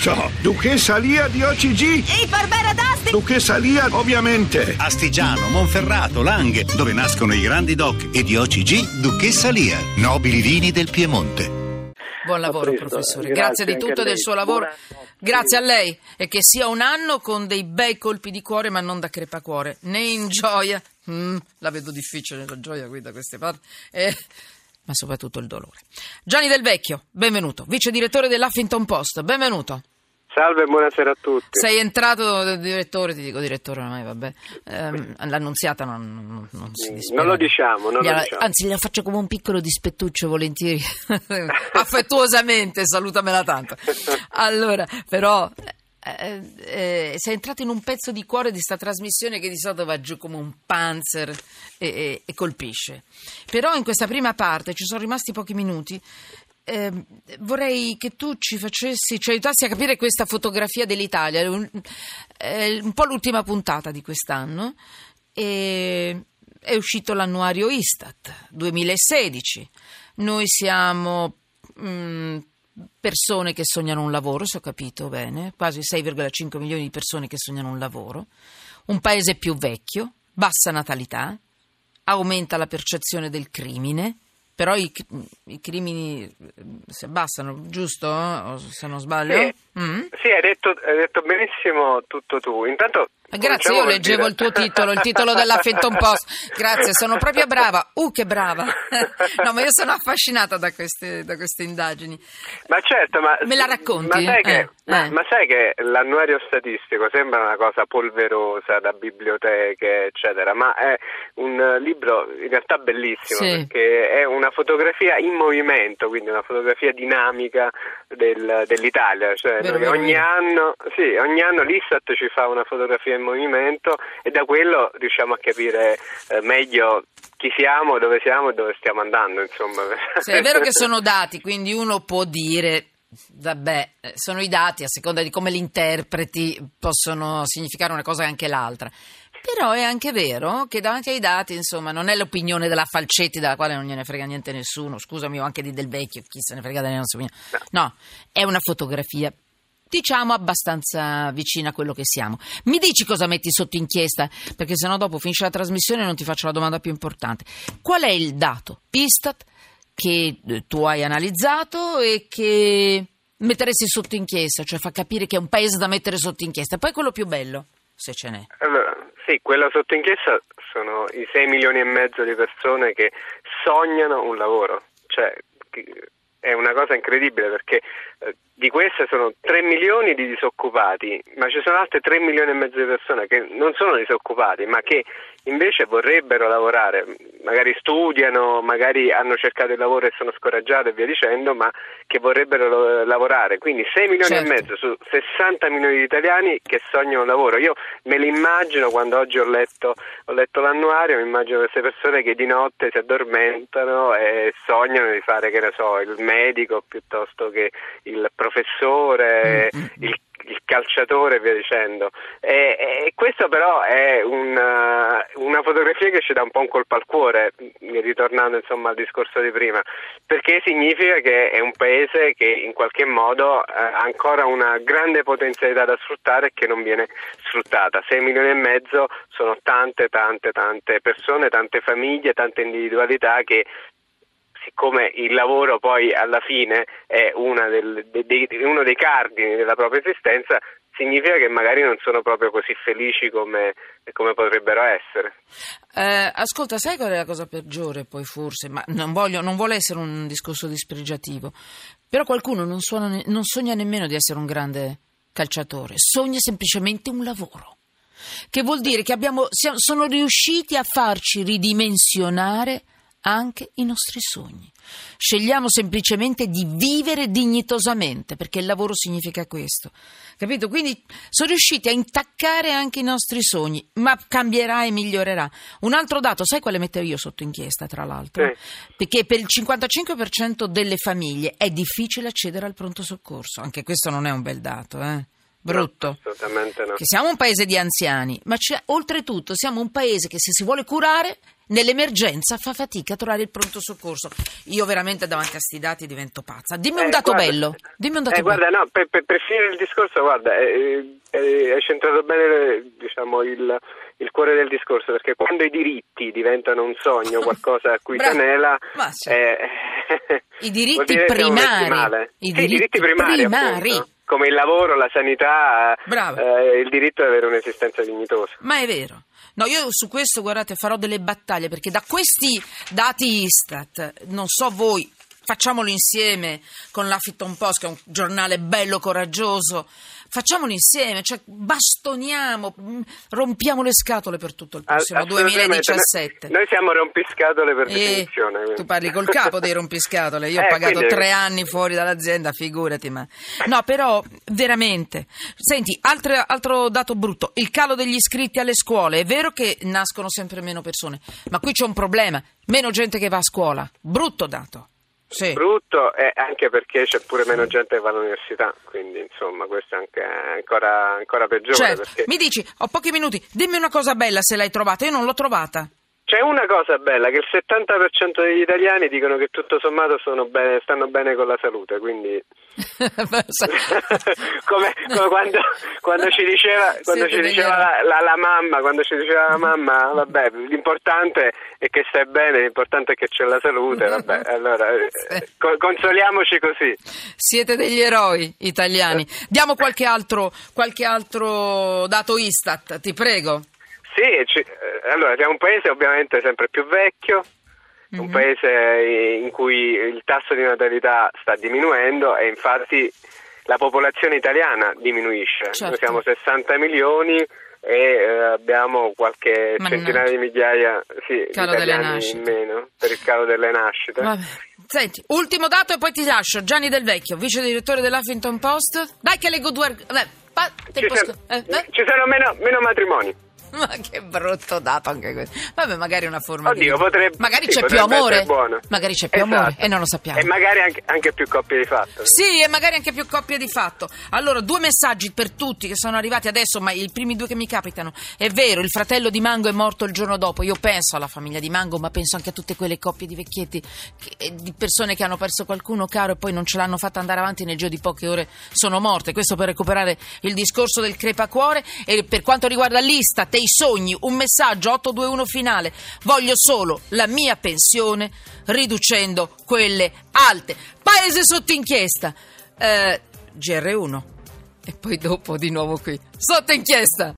Certo, Duchessa Lia di OCG. E Barbera d'Asti! Duchessa Lia, ovviamente. Astigiano, Monferrato, Langhe, dove nascono i grandi doc e di OCG Duchessa Lia, nobili vini del Piemonte. Buon lavoro, presto. professore. Grazie Grazie, di tutto e del suo lavoro. Grazie a lei. E che sia un anno con dei bei colpi di cuore, ma non da crepacuore, né in gioia. Mm, la vedo difficile la gioia qui da queste parti. Eh, ma soprattutto il dolore. Gianni Del Vecchio, benvenuto. Vice direttore dell'Huffington Post, benvenuto. Salve buonasera a tutti. Sei entrato direttore, ti dico direttore ormai, vabbè. Ehm, l'annunziata non, non- non si dispera. Non lo diciamo, non lo Gliela- diciamo. Anzi, la faccio come un piccolo dispettuccio volentieri, affettuosamente, salutamela tanto. Allora, però, eh, eh, sei entrato in un pezzo di cuore di sta trasmissione che di solito va giù come un panzer e, e- e colpisce. Però in questa prima parte ci sono rimasti pochi minuti. eh, vorrei che tu ci facessi, ci aiutassi a capire questa fotografia dell'Italia. Un, è un po' l'ultima puntata di quest'anno. E è uscito l'annuario Istat 2016. Noi siamo mm, persone che sognano un lavoro, se ho capito bene, quasi 6,5 milioni di persone che sognano un lavoro, un paese più vecchio, bassa natalità, aumenta la percezione del crimine, però i, i crimini eh, si abbassano, giusto? Se non sbaglio? Sì, Mm? Sì, hai detto, hai detto benissimo tutto tu. Intanto Grazie, cominciamo io leggevo dire- il tuo titolo, il titolo dell'Huffington Post. Grazie, sono proprio brava. Uh, che brava! No, ma io sono affascinata da queste, da queste indagini. Ma certo, ma Me la racconti? Ma sai, che, Eh, ma- eh. ma sai che l'annuario statistico sembra una cosa polverosa da biblioteche, eccetera, ma è un eh, libro in realtà bellissimo Sì. perché è una fotografia in movimento, quindi una fotografia dinamica del- dell'Italia. Cioè Vero, ogni vero. anno, sì, ogni anno l'Istat ci fa una fotografia in movimento e da quello riusciamo a capire eh, meglio chi siamo, dove siamo e dove stiamo andando, insomma. Sì, è vero che sono dati, quindi uno può dire, vabbè, sono i dati, a seconda di come li interpreti, possono significare una cosa e anche l'altra. Però è anche vero che davanti ai dati, insomma, non è l'opinione della Falcetti, della quale non gliene frega niente nessuno, scusami, o anche di Del Vecchio, chi se ne frega delle nostre opinioni. No, è una fotografia, diciamo, abbastanza vicina a quello che siamo. Mi dici cosa metti sotto inchiesta? Perché sennò dopo finisce la trasmissione e non ti faccio la domanda più importante. Qual è il dato Istat che eh, tu hai analizzato e che metteresti sotto inchiesta, cioè fa capire che è un paese da mettere sotto inchiesta. Poi quello più bello, se ce n'è. Allora, sì, quello sotto inchiesta sono i 6 milioni e mezzo di persone che sognano un lavoro. Cioè, è una cosa incredibile perché eh, di queste sono 3 milioni di disoccupati, ma ci sono altre 3 milioni e mezzo di persone che non sono disoccupati, ma che invece vorrebbero lavorare, magari studiano, magari hanno cercato il lavoro e sono scoraggiati e via dicendo, ma che vorrebbero lo- lavorare. Quindi 6 milioni Certo. e mezzo su 60 milioni di italiani che sognano lavoro. Io me li immagino quando oggi ho letto, ho letto l'annuario, mi immagino queste persone che di notte si addormentano e sognano di fare, che ne so, il medico piuttosto che il professore, il, il calciatore e via dicendo. E, e questo però è una, una fotografia che ci dà un po' un colpo al cuore, ritornando insomma al discorso di prima, perché significa che è un paese che in qualche modo eh, ha ancora una grande potenzialità da sfruttare e che non viene sfruttata. 6 milioni e mezzo sono tante, tante, tante persone, tante famiglie, tante individualità che siccome il lavoro poi alla fine è del- de- de- uno dei cardini della propria esistenza, significa che magari non sono proprio così felici come, come potrebbero essere. Eh, ascolta, sai qual è la cosa peggiore poi forse? Ma non, voglio, non vuole essere un discorso dispregiativo, però qualcuno non, suona non sogna nemmeno di essere un grande calciatore, sogna semplicemente un lavoro. Che vuol dire che abbiamo, siamo- sono riusciti a farci ridimensionare anche i nostri sogni. Scegliamo semplicemente di vivere dignitosamente, perché il lavoro significa questo. Capito? Quindi sono riusciti a intaccare anche i nostri sogni, ma cambierà e migliorerà. Un altro dato, sai quale metto io sotto inchiesta, tra l'altro? Sì. Perché per il 55% delle famiglie è difficile accedere al pronto soccorso. Anche questo non è un bel dato, eh? Brutto. Assolutamente no. Che siamo un paese di anziani, ma c'è- oltretutto siamo un paese che se si vuole curare nell'emergenza fa fatica a trovare il pronto soccorso. Io veramente davanti a sti dati divento pazza. Dimmi un Eh, dato guarda- bello. Dimmi un dato Eh, bello. guarda, no, per, per- per finire il discorso, guarda, eh, eh, hai centrato bene diciamo, il, il cuore del discorso, perché quando i diritti diventano un sogno, qualcosa a cui eh, I diritti primari. Sì, i diritti primari, primari. Come il lavoro, la sanità, eh, il diritto ad avere un'esistenza dignitosa. Ma è vero. No, io su questo, guardate, farò delle battaglie perché da questi dati Istat, non so voi, facciamolo insieme con l'Huffington Post, che è un giornale bello, coraggioso, facciamolo insieme, cioè bastoniamo, mh, rompiamo le scatole per tutto il prossimo Assolutamente. 2017. Noi, siamo rompiscatole per E definizione. quindi. tu parli col capo dei rompiscatole, io ho Eh, pagato quindi- tre anni fuori dall'azienda, figurati. Ma... No, però veramente. Senti, altre- altro dato brutto, il calo degli iscritti alle scuole. È vero che nascono sempre meno persone, ma qui c'è un problema, meno gente che va a scuola. Brutto dato. Sì. brutto e anche perché c'è pure meno gente che va all'università, quindi insomma questo è anche ancora, ancora peggiore. Certo. Perché Mi dici, ho pochi minuti, dimmi una cosa bella se l'hai trovata, io non l'ho trovata. c'è una cosa bella, che il 70% degli italiani dicono che tutto sommato sono bene- stanno bene con la salute, quindi come, come quando, quando ci diceva, quando Siete ci diceva la, la- la mamma, quando ci diceva la mamma, vabbè, l'importante è che stai bene, l'importante è che c'è la salute, vabbè, allora eh, Sì. co- consoliamoci così. Siete degli eroi italiani. Diamo qualche altro, qualche altro dato Istat, ti prego. Sì, ci- eh, allora siamo un paese ovviamente sempre più vecchio, un Mhm. paese in cui il tasso di natalità sta diminuendo e infatti la popolazione italiana diminuisce. Certo. Noi siamo 60 milioni e eh, abbiamo qualche Mannaggia. centinaia di migliaia sì, di Calo delle italiani in meno per il calo delle nascite. Vabbè. Senti, ultimo dato e poi ti lascio. Gianni Del Vecchio, vice direttore dell'Huffington Post. Dai che leggo due... Vabbè, pa- Ci, sono- eh, eh? ci sono meno, meno matrimoni. Ma che brutto dato anche questo. Vabbè, magari è una forma Oddio, di... potrebbe, Magari sì, c'è più amore. Magari c'è più Esatto. amore e non lo sappiamo. E magari anche, anche più coppie di fatto. Sì, e magari anche più coppie di fatto. Allora, due messaggi per tutti che sono arrivati adesso, ma i primi due che mi capitano. È vero, il fratello di Mango è morto il giorno dopo. Io penso alla famiglia di Mango, ma penso anche a tutte quelle coppie di vecchietti, che- e di persone che hanno perso qualcuno caro e poi non ce l'hanno fatta andare avanti nel giro di poche ore sono morte. Questo per recuperare il discorso del crepacuore. E per quanto riguarda l'Istat e i sogni, un messaggio 821 finale. Voglio solo la mia pensione riducendo quelle alte. Paese sotto inchiesta. Eh, GR1. E poi dopo di nuovo qui. Sotto inchiesta.